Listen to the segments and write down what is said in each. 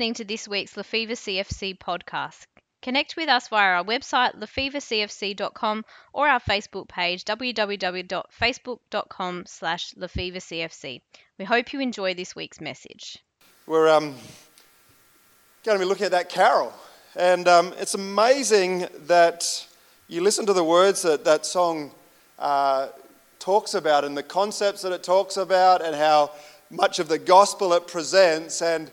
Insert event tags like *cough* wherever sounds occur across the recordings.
listening to this week's Lefevre CFC podcast. Connect with us via our website, lefevrecfc.com, or our Facebook page, www.facebook.com slash lefevrecfc. We hope you enjoy this week's message. We're um, going to be looking at that carol. And um, it's amazing that you listen to the words that that song uh, talks about and the concepts that it talks about and how much of the gospel it presents. And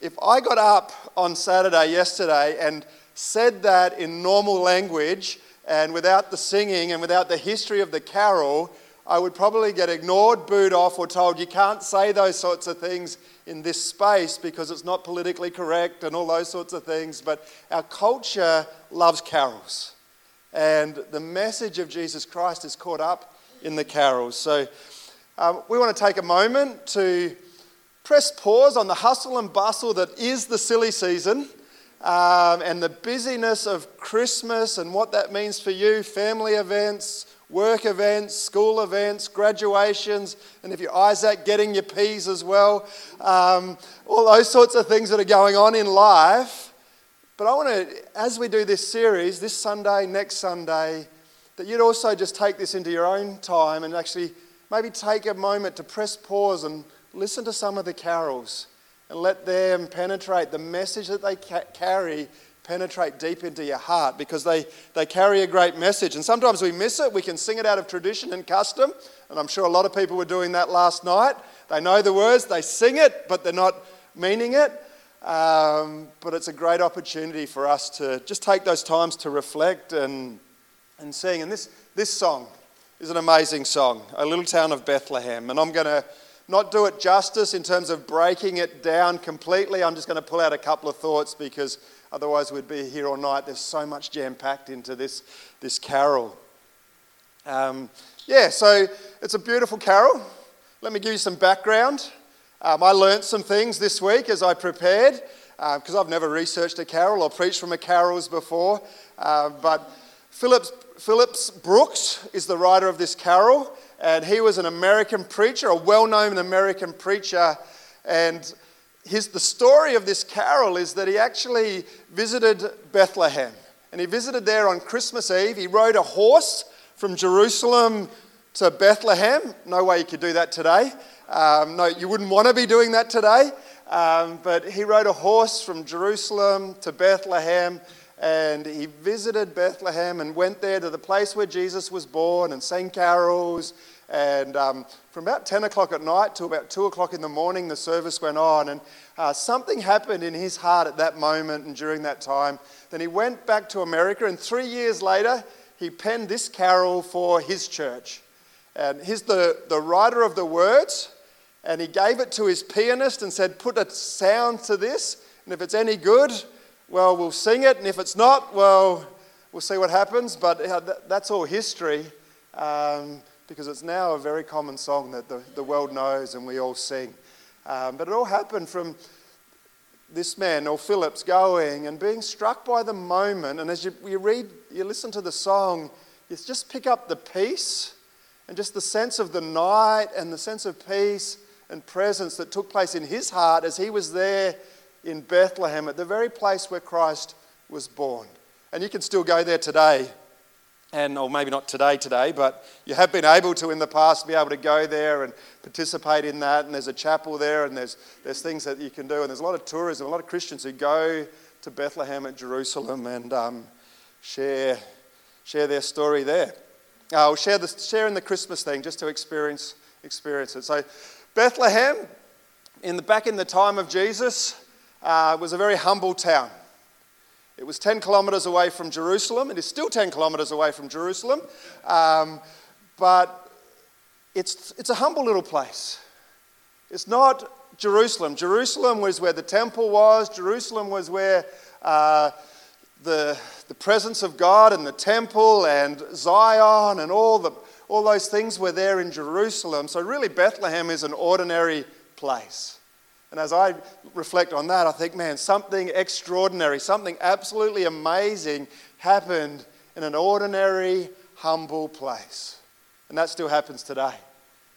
if I got up on Saturday yesterday and said that in normal language and without the singing and without the history of the carol, I would probably get ignored, booed off, or told you can't say those sorts of things in this space because it's not politically correct and all those sorts of things. But our culture loves carols. And the message of Jesus Christ is caught up in the carols. So um, we want to take a moment to press pause on the hustle and bustle that is the silly season um, and the busyness of Christmas and what that means for you, family events, work events, school events, graduations, and if you're Isaac, getting your P's as well. Um, all those sorts of things that are going on in life. But I want to, as we do this series, this Sunday, next Sunday, that you'd also just take this into your own time and actually maybe take a moment to press pause and listen to some of the carols and let them penetrate the message that they ca- carry penetrate deep into your heart because they, they carry a great message. And sometimes we miss it. We can sing it out of tradition and custom. And I'm sure a lot of people were doing that last night. They know the words, they sing it, but they're not meaning it. Um, but it's a great opportunity for us to just take those times to reflect and, and sing. And this, this song is an amazing song, O Little Town of Bethlehem. And I'm going to not do it justice in terms of breaking it down completely. I'm just going to pull out a couple of thoughts because otherwise we'd be here all night. There's so much jam packed into this, this carol. Um, yeah, so it's a beautiful carol. Let me give you some background. Um, I learnt some things this week as I prepared because uh, I've never researched a carol or preached from a carols before. Uh, but Phillips, Phillips Brooks is the writer of this carol and he was an American preacher, a well known American preacher. And his, the story of this carol is that he actually visited Bethlehem. And he visited there on Christmas Eve. He rode a horse from Jerusalem to Bethlehem. No way you could do that today. Um, no, you wouldn't want to be doing that today. Um, but he rode a horse from Jerusalem to Bethlehem and he visited Bethlehem and went there to the place where Jesus was born and sang carols. And um, from about 10 o'clock at night to about 2 o'clock in the morning, the service went on. And uh, something happened in his heart at that moment and during that time. Then he went back to America, and three years later, he penned this carol for his church. And he's the, the writer of the words, and he gave it to his pianist and said, Put a sound to this, and if it's any good, well, we'll sing it, and if it's not, well, we'll see what happens. But that's all history um, because it's now a very common song that the, the world knows and we all sing. Um, but it all happened from this man, or Phillips, going and being struck by the moment. And as you, you read, you listen to the song, you just pick up the peace and just the sense of the night and the sense of peace and presence that took place in his heart as he was there in Bethlehem, at the very place where Christ was born. And you can still go there today, and or maybe not today, today, but you have been able to in the past be able to go there and participate in that. And there's a chapel there, and there's there's things that you can do, and there's a lot of tourism, a lot of Christians who go to Bethlehem at Jerusalem and um, share share their story there. I'll share the share in the Christmas thing just to experience experience it. So Bethlehem, in the back in the time of Jesus uh, was a very humble town. It was 10 kilometres away from Jerusalem. It is still 10 kilometres away from Jerusalem. Um, but it's, it's a humble little place. It's not Jerusalem. Jerusalem was where the temple was, Jerusalem was where uh, the, the presence of God and the temple and Zion and all, the, all those things were there in Jerusalem. So, really, Bethlehem is an ordinary place. And as I reflect on that, I think, man, something extraordinary, something absolutely amazing happened in an ordinary, humble place. And that still happens today.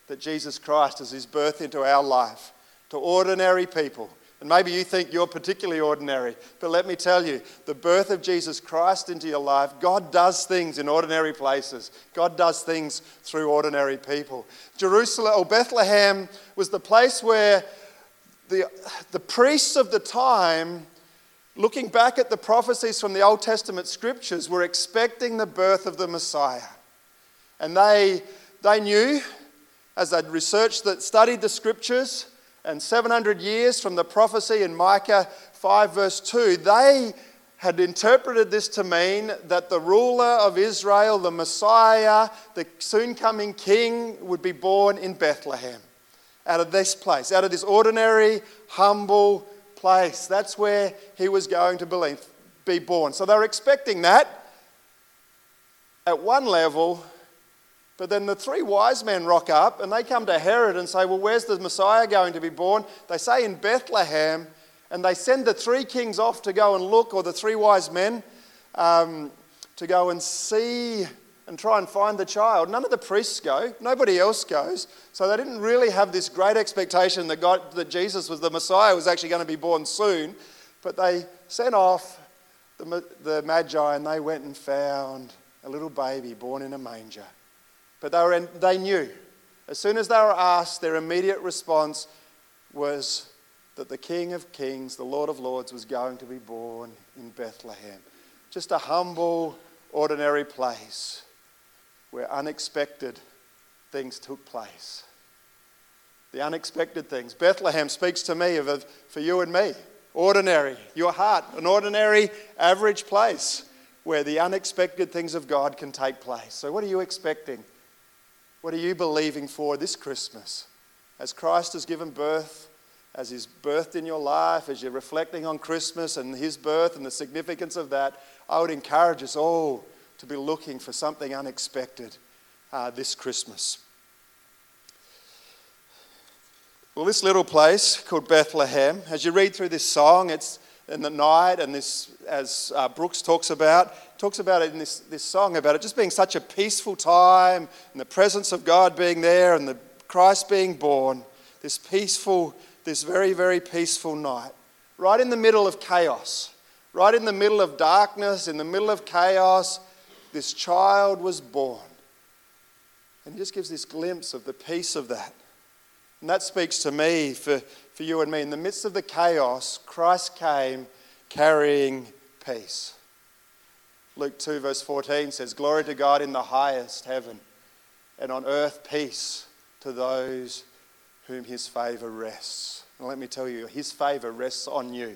That Jesus Christ, as his birth into our life, to ordinary people, And maybe you think you're particularly ordinary, but let me tell you the birth of Jesus Christ into your life, God does things in ordinary places. God does things through ordinary people. Jerusalem or Bethlehem was the place where the, the priests of the time, looking back at the prophecies from the Old Testament scriptures, were expecting the birth of the Messiah. And they, they knew, as they'd researched, that studied the scriptures, and 700 years from the prophecy in Micah 5, verse 2, they had interpreted this to mean that the ruler of Israel, the Messiah, the soon coming king, would be born in Bethlehem, out of this place, out of this ordinary, humble place. That's where he was going to be born. So they were expecting that at one level, but then the three wise men rock up and they come to Herod and say, Well, where's the Messiah going to be born? They say in Bethlehem, and they send the three kings off to go and look, or the three wise men um, to go and see and try and find the child. None of the priests go, nobody else goes. So they didn't really have this great expectation that, God, that Jesus was the Messiah, was actually going to be born soon. But they sent off the, the Magi and they went and found a little baby born in a manger. But they, were in, they knew. As soon as they were asked, their immediate response was that the King of Kings, the Lord of Lords, was going to be born in Bethlehem. Just a humble, ordinary place where unexpected things took place. The unexpected things. Bethlehem speaks to me of, a, for you and me. Ordinary, your heart, an ordinary, average place where the unexpected things of God can take place. So, what are you expecting? What are you believing for this Christmas? As Christ has given birth, as He's birthed in your life, as you're reflecting on Christmas and His birth and the significance of that, I would encourage us all to be looking for something unexpected uh, this Christmas. Well, this little place called Bethlehem, as you read through this song, it's in the night, and this, as uh, Brooks talks about, talks about it in this, this song about it just being such a peaceful time, and the presence of God being there, and the Christ being born. This peaceful, this very, very peaceful night, right in the middle of chaos, right in the middle of darkness, in the middle of chaos, this child was born. And he just gives this glimpse of the peace of that. And that speaks to me for, for you and me. In the midst of the chaos, Christ came carrying peace. Luke 2, verse 14 says, Glory to God in the highest heaven, and on earth peace to those whom his favor rests. And let me tell you, his favor rests on you.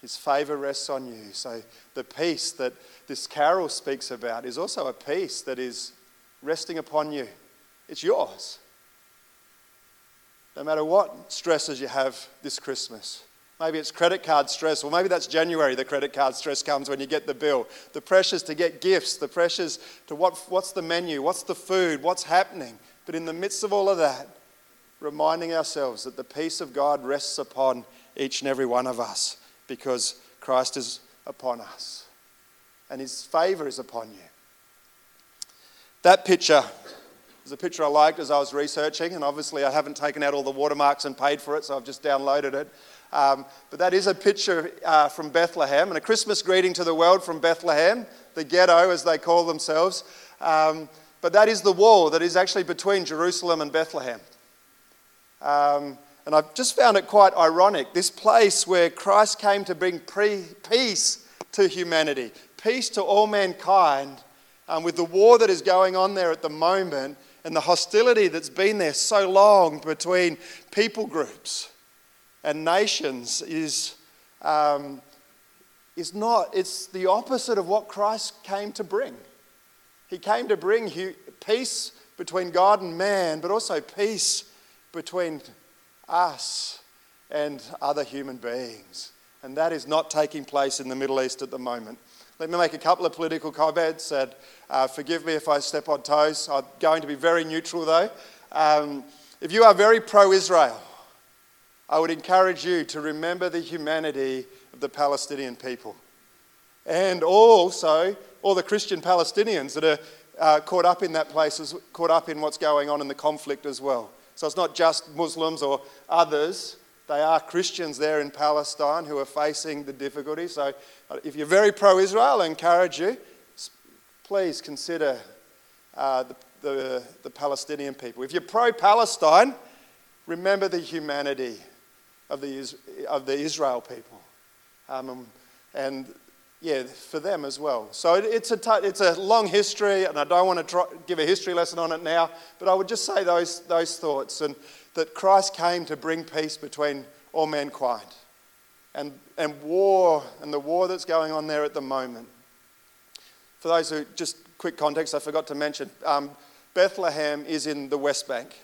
His favor rests on you. So the peace that this carol speaks about is also a peace that is resting upon you. It's yours. No matter what stresses you have this Christmas. Maybe it's credit card stress, or maybe that's January, the credit card stress comes when you get the bill. The pressures to get gifts, the pressures to what, what's the menu, what's the food, what's happening. But in the midst of all of that, reminding ourselves that the peace of God rests upon each and every one of us because Christ is upon us and his favor is upon you. That picture was a picture I liked as I was researching, and obviously I haven't taken out all the watermarks and paid for it, so I've just downloaded it. Um, but that is a picture uh, from Bethlehem and a Christmas greeting to the world from Bethlehem, the ghetto as they call themselves. Um, but that is the wall that is actually between Jerusalem and Bethlehem. Um, and I've just found it quite ironic this place where Christ came to bring pre- peace to humanity, peace to all mankind, um, with the war that is going on there at the moment and the hostility that's been there so long between people groups and nations is, um, is not, it's the opposite of what Christ came to bring. He came to bring peace between God and man, but also peace between us and other human beings. And that is not taking place in the Middle East at the moment. Let me make a couple of political comments, and uh, forgive me if I step on toes. I'm going to be very neutral, though. Um, if you are very pro Israel, I would encourage you to remember the humanity of the Palestinian people. And also, all the Christian Palestinians that are uh, caught up in that place, caught up in what's going on in the conflict as well. So it's not just Muslims or others, they are Christians there in Palestine who are facing the difficulty. So uh, if you're very pro Israel, I encourage you, please consider uh, the, the, the Palestinian people. If you're pro Palestine, remember the humanity of the, of the Israel people. Um, and yeah, for them as well. So it's, a t- it's a long history, and I don't want to give a history lesson on it now, but I would just say those, those thoughts and that Christ came to bring peace between all mankind. And, and war, and the war that's going on there at the moment. For those who, just quick context, I forgot to mention, um, Bethlehem is in the West Bank.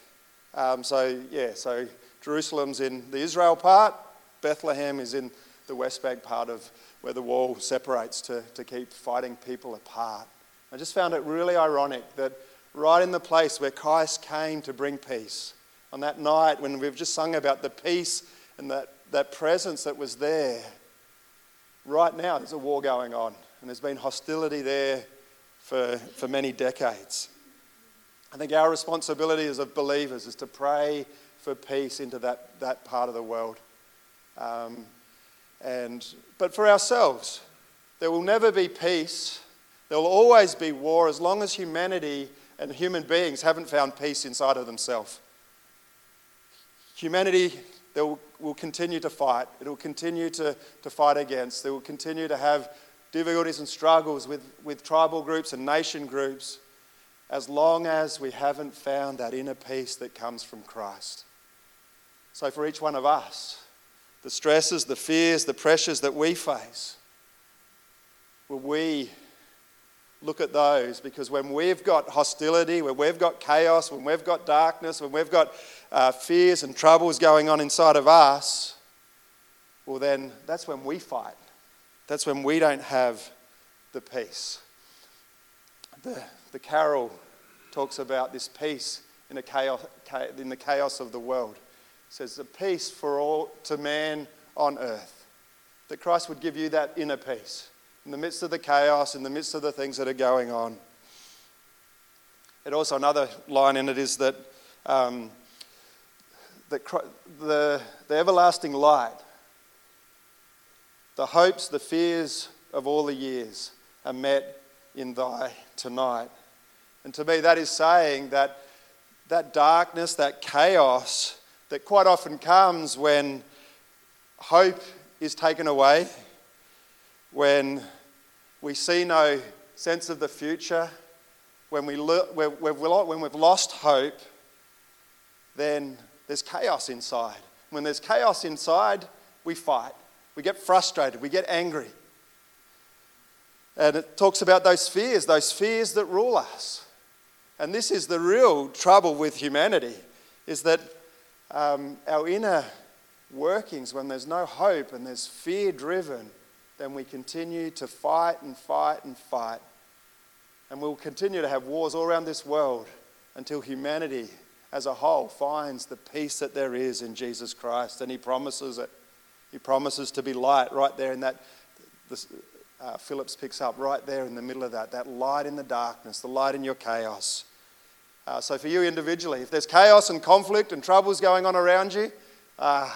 Um, so, yeah, so Jerusalem's in the Israel part, Bethlehem is in the West Bank part of where the wall separates to, to keep fighting people apart. I just found it really ironic that right in the place where Christ came to bring peace, on that night when we've just sung about the peace and that, that presence that was there, right now there's a war going on and there's been hostility there for, for many decades. I think our responsibility as of believers is to pray for peace into that, that part of the world. Um, and, but for ourselves, there will never be peace. There will always be war as long as humanity and human beings haven't found peace inside of themselves. Humanity will, will continue to fight. It will continue to, to fight against. They will continue to have difficulties and struggles with, with tribal groups and nation groups as long as we haven't found that inner peace that comes from Christ. So, for each one of us, the stresses, the fears, the pressures that we face, will we look at those? Because when we've got hostility, when we've got chaos, when we've got darkness, when we've got uh, fears and troubles going on inside of us, well, then that's when we fight. That's when we don't have the peace. The, the carol talks about this peace in, chaos, in the chaos of the world says, a peace for all to man on earth. That Christ would give you that inner peace in the midst of the chaos, in the midst of the things that are going on. And also, another line in it is that, um, that the, the everlasting light, the hopes, the fears of all the years are met in thy tonight. And to me, that is saying that that darkness, that chaos, that quite often comes when hope is taken away, when we see no sense of the future, when, we when we've lost hope, then there's chaos inside. When there's chaos inside, we fight. We get frustrated. We get angry. And it talks about those fears, those fears that rule us. And this is the real trouble with humanity, is that um, our inner workings, when there's no hope and there's fear driven, then we continue to fight and fight and fight. And we'll continue to have wars all around this world until humanity as a whole finds the peace that there is in Jesus Christ. And He promises it. He promises to be light right there in that. This, uh, Phillips picks up right there in the middle of that, that light in the darkness, the light in your chaos. Uh, so, for you individually, if there's chaos and conflict and troubles going on around you, uh,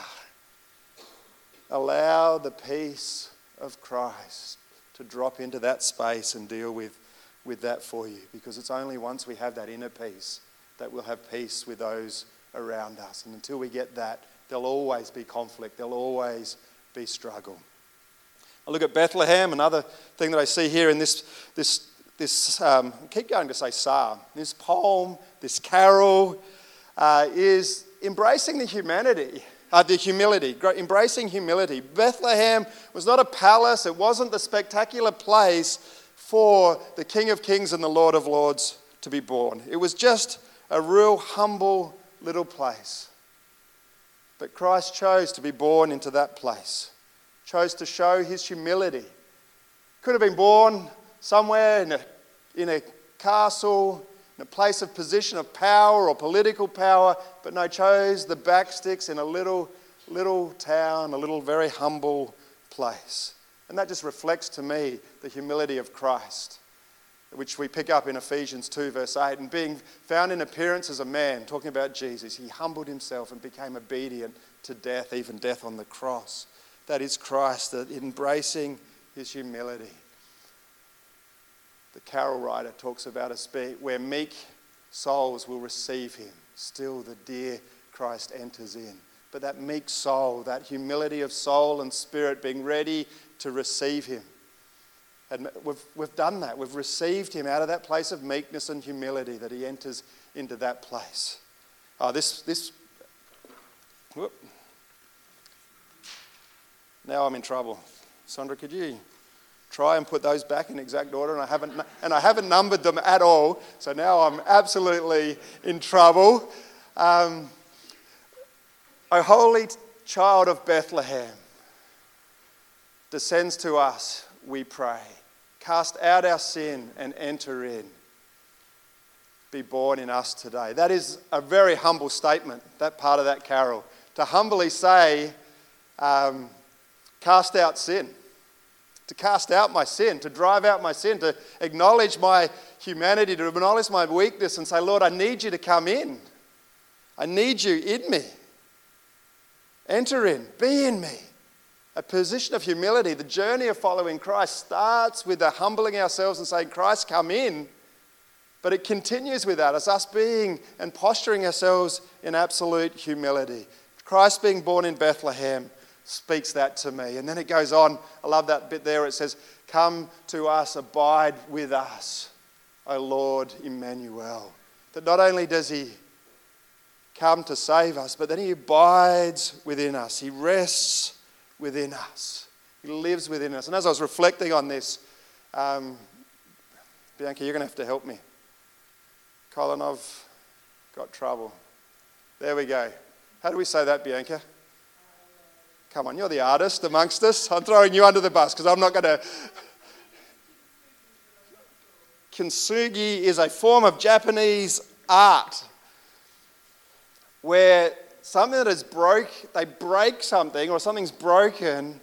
allow the peace of Christ to drop into that space and deal with, with that for you. Because it's only once we have that inner peace that we'll have peace with those around us. And until we get that, there'll always be conflict, there'll always be struggle. I look at Bethlehem, another thing that I see here in this, this this, um, keep going to say psalm, this poem, this carol uh, is embracing the humanity, uh, the humility, embracing humility. Bethlehem was not a palace, it wasn't the spectacular place for the King of Kings and the Lord of Lords to be born. It was just a real humble little place. But Christ chose to be born into that place, chose to show his humility. Could have been born somewhere in a, in a castle, in a place of position of power or political power, but no, chose the backsticks in a little, little town, a little very humble place. And that just reflects to me the humility of Christ, which we pick up in Ephesians 2, verse 8. And being found in appearance as a man, talking about Jesus, he humbled himself and became obedient to death, even death on the cross. That is Christ, that embracing his humility. The carol writer talks about a us where meek souls will receive him. Still, the dear Christ enters in. But that meek soul, that humility of soul and spirit, being ready to receive him. And we've, we've done that. We've received him out of that place of meekness and humility that he enters into that place. Oh, this, this, whoop. Now I'm in trouble. Sandra, could you try and put those back in exact order? And I haven't, and I haven't numbered them at all, so now I'm absolutely in trouble. Um, o holy child of Bethlehem, descends to us, we pray. Cast out our sin and enter in. Be born in us today. That is a very humble statement, that part of that carol. To humbly say, um, cast out sin. To cast out my sin, to drive out my sin, to acknowledge my humanity, to acknowledge my weakness and say, Lord, I need you to come in. I need you in me. Enter in, be in me a position of humility. The journey of following Christ starts with the humbling ourselves and saying, Christ, come in. But it continues with that, as us being and posturing ourselves in absolute humility. Christ being born in Bethlehem speaks that to me. And then it goes on. I love that bit there. It says, Come to us, abide with us, O Lord Emmanuel. That not only does he come to save us, but then he abides within us, he rests within us. He lives within us. And as I was reflecting on this, um, Bianca, you're going to have to help me. Colin, I've got trouble. There we go. How do we say that, Bianca? Come on, you're the artist amongst us. I'm throwing you under the bus because I'm not going to. Kintsugi is a form of Japanese art where something that is broke, they break something or something's broken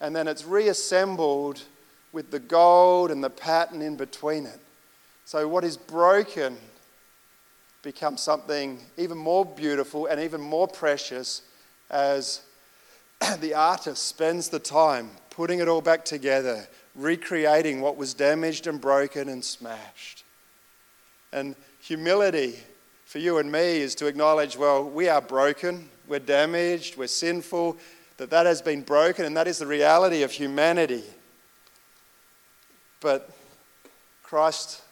and then it's reassembled with the gold and the pattern in between it. So what is broken becomes something even more beautiful and even more precious as *clears throat* the artist spends the time putting it all back together, recreating what was damaged and broken and smashed. And humility for you and me is to acknowledge, well, we are broken, we're damaged, we're sinful, that that has been broken, and that is the reality of humanity. But Christ,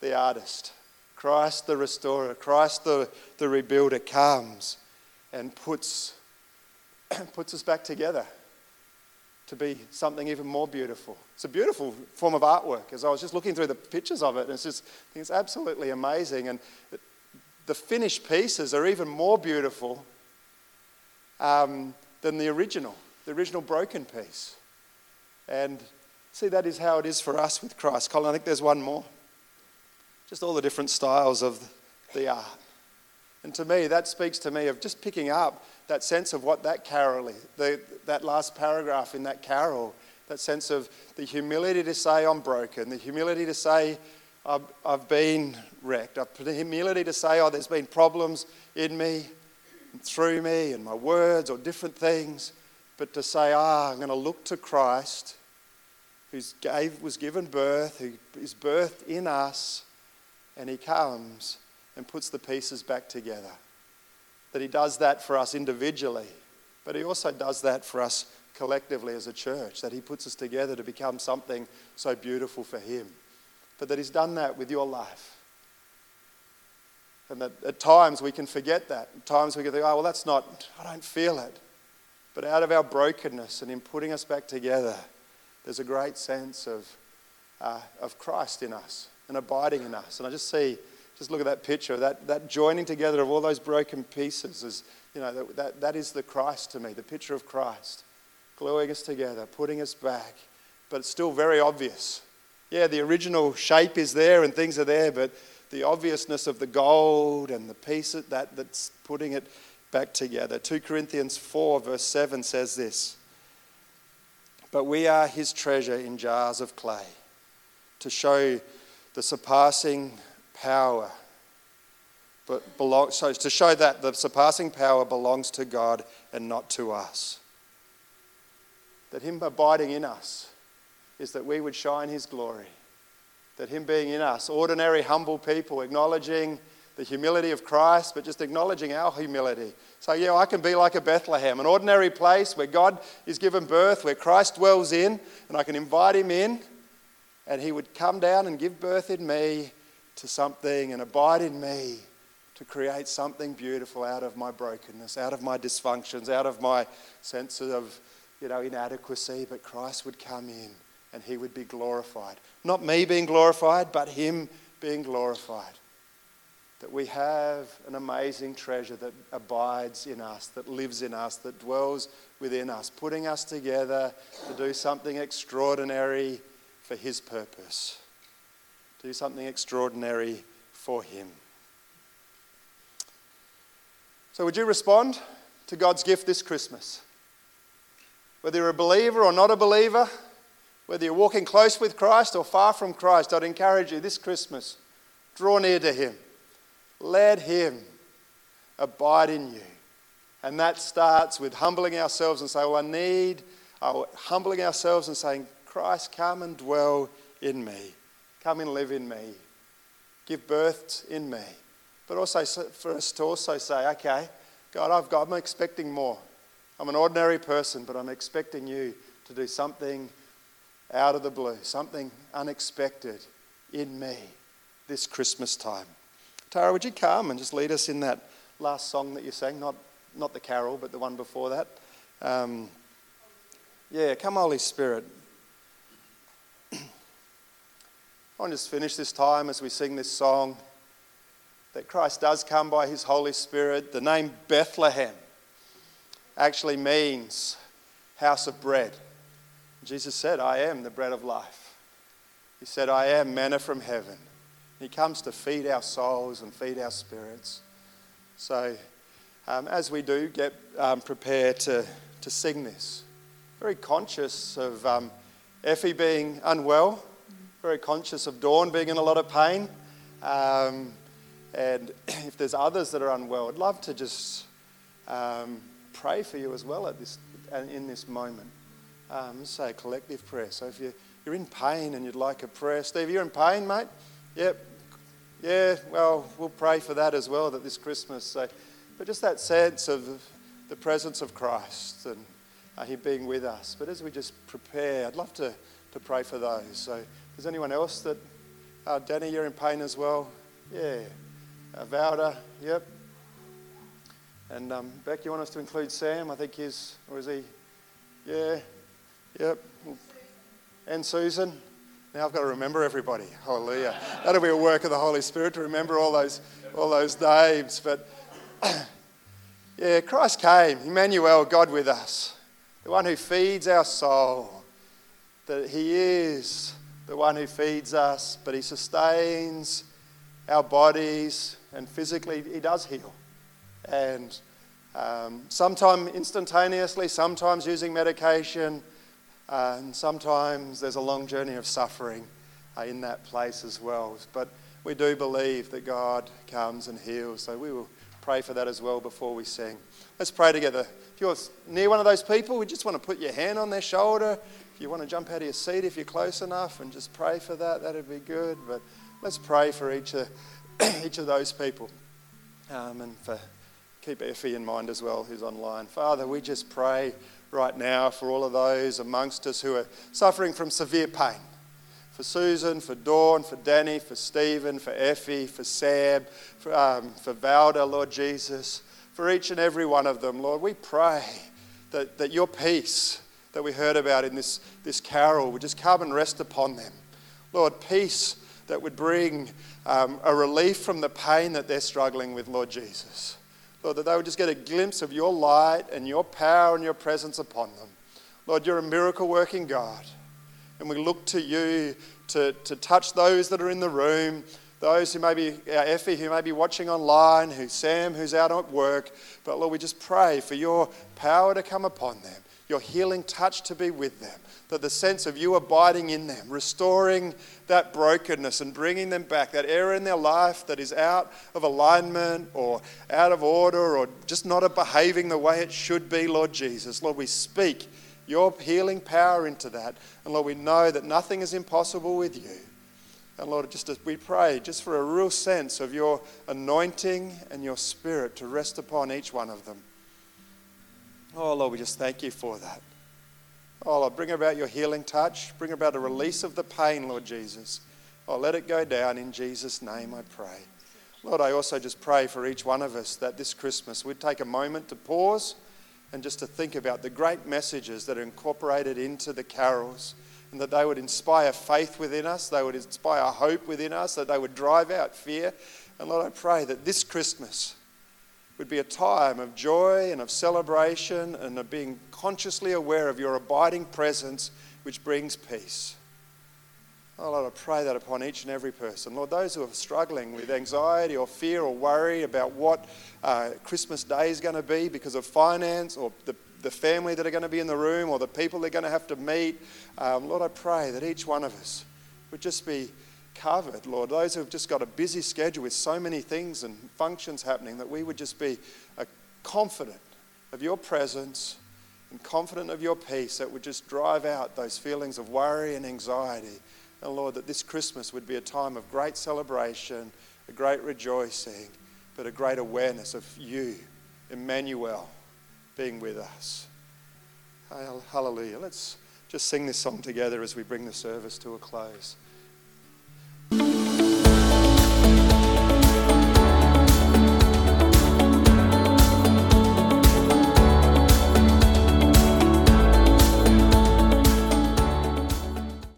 the artist, Christ, the restorer, Christ, the, the rebuilder, comes and puts, *coughs* puts us back together to be something even more beautiful. It's a beautiful form of artwork. As I was just looking through the pictures of it, and it's just, it's absolutely amazing. And the finished pieces are even more beautiful um, than the original, the original broken piece. And see, that is how it is for us with Christ. Colin, I think there's one more. Just all the different styles of the art. And to me, that speaks to me of just picking up that sense of what that carol is, the, that last paragraph in that carol, that sense of the humility to say, I'm broken, the humility to say, I've, I've been wrecked. The humility to say, oh, there's been problems in me, through me, and my words, or different things. But to say, ah, I'm going to look to Christ, who was given birth, who is birthed in us, and he comes and puts the pieces back together. That he does that for us individually, but he also does that for us collectively as a church, that he puts us together to become something so beautiful for him but that He's done that with your life. And that at times we can forget that. At times we can think, oh, well, that's not, I don't feel it. But out of our brokenness and in putting us back together, there's a great sense of, uh, of Christ in us and abiding in us. And I just see, just look at that picture, that, that joining together of all those broken pieces is, you know, that, that, that is the Christ to me, the picture of Christ, gluing us together, putting us back. But it's still very obvious yeah, the original shape is there and things are there, but the obviousness of the gold and the piece that, that's putting it back together. 2 Corinthians 4, verse 7 says this But we are his treasure in jars of clay to show the surpassing power, but belong, so to show that the surpassing power belongs to God and not to us. That Him abiding in us is that we would shine His glory. That Him being in us, ordinary, humble people, acknowledging the humility of Christ, but just acknowledging our humility. So, yeah, I can be like a Bethlehem, an ordinary place where God is given birth, where Christ dwells in, and I can invite Him in, and He would come down and give birth in me to something and abide in me to create something beautiful out of my brokenness, out of my dysfunctions, out of my sense of you know, inadequacy, but Christ would come in and he would be glorified. Not me being glorified, but him being glorified. That we have an amazing treasure that abides in us, that lives in us, that dwells within us, putting us together to do something extraordinary for his purpose. Do something extraordinary for him. So, would you respond to God's gift this Christmas? Whether you're a believer or not a believer, whether you're walking close with Christ or far from Christ, I'd encourage you this Christmas draw near to Him. Let Him abide in you. And that starts with humbling ourselves and saying, Well, I need, uh, humbling ourselves and saying, Christ, come and dwell in me. Come and live in me. Give birth in me. But also for us to also say, okay, God, I've got, I'm expecting more. I'm an ordinary person, but I'm expecting you to do something out of the blue, something unexpected in me this Christmas time. Tara, would you come and just lead us in that last song that you sang? Not, not the carol, but the one before that. Um, yeah, come, Holy Spirit. I want to just finish this time as we sing this song that Christ does come by his Holy Spirit. The name Bethlehem actually means house of bread. Jesus said, I am the bread of life. He said, I am manna from heaven. He comes to feed our souls and feed our spirits. So, um, as we do get um, prepared to, to sing this, very conscious of um, Effie being unwell, very conscious of Dawn being in a lot of pain. Um, and *clears throat* if there's others that are unwell, I'd love to just um, pray for you as well at this, in this moment. Um, say a collective prayer. So if you, you're in pain and you'd like a prayer, Steve, you're in pain, mate? Yep. Yeah, well, we'll pray for that as well that this Christmas. So, but just that sense of the presence of Christ and uh, Him being with us. But as we just prepare, I'd love to, to pray for those. So, is anyone else that, uh, Danny, you're in pain as well? Yeah. Uh, Valda, yep. And um, Beck, you want us to include Sam? I think he's, or is he? Yeah, yep. And Susan. Now I've got to remember everybody. Hallelujah. That'll be a work of the Holy Spirit to remember all those, all those names. But *clears throat* yeah, Christ came, Emmanuel, God with us, the one who feeds our soul. That He is the one who feeds us, but He sustains our bodies, and physically He does heal. And um, sometimes instantaneously, sometimes using medication, uh, and sometimes there's a long journey of suffering uh, in that place as well. But we do believe that God comes and heals, so we will pray for that as well before we sing. Let's pray together. If you're near one of those people, we just want to put your hand on their shoulder. You want to jump out of your seat, if you're close enough, and just pray for that, that'd be good. But let's pray for each of, *clears throat* each of those people um, and for keep Effie in mind as well, who's online. Father, we just pray right now for all of those amongst us who are suffering from severe pain. For Susan, for Dawn, for Danny, for Stephen, for Effie, for Sam, for, um, for Valda, Lord Jesus, for each and every one of them, Lord, we pray that, that your peace that we heard about in this, this carol would just come and rest upon them. Lord, peace that would bring um, a relief from the pain that they're struggling with, Lord Jesus. Lord, that they would just get a glimpse of your light and your power and your presence upon them. Lord, you're a miracle working God. And we look to you to, to touch those that are in the room, those who may be, our Effie, who may be watching online, who Sam, who's out at work. But Lord, we just pray for your power to come upon them, your healing touch to be with them, that the sense of you abiding in them, restoring that brokenness and bringing them back, that area in their life that is out of alignment or out of order or just not behaving the way it should be, Lord Jesus. Lord, we speak your healing power into that. And Lord, we know that nothing is impossible with you. And Lord, just as we pray, just for a real sense of your anointing and your spirit to rest upon each one of them. Oh, Lord, we just thank you for that. Oh, Lord, bring about your healing touch. Bring about a release of the pain, Lord Jesus. Oh, let it go down in Jesus' name, I pray. Lord, I also just pray for each one of us that this Christmas we'd take a moment to pause and just to think about the great messages that are incorporated into the carols and that they would inspire faith within us, they would inspire hope within us, that they would drive out fear. And Lord, I pray that this Christmas would be a time of joy and of celebration and of being consciously aware of your abiding presence, which brings peace. Oh, Lord, I pray that upon each and every person. Lord, those who are struggling with anxiety or fear or worry about what uh, Christmas Day is going to be because of finance or the the family that are going to be in the room or the people they're going to have to meet. Um, Lord, I pray that each one of us would just be covered, Lord. Those who have just got a busy schedule with so many things and functions happening, that we would just be uh, confident of your presence and confident of your peace that would just drive out those feelings of worry and anxiety. And Lord, that this Christmas would be a time of great celebration, a great rejoicing, but a great awareness of you, Emmanuel being with us. Hallelujah. Let's just sing this song together as we bring the service to a close.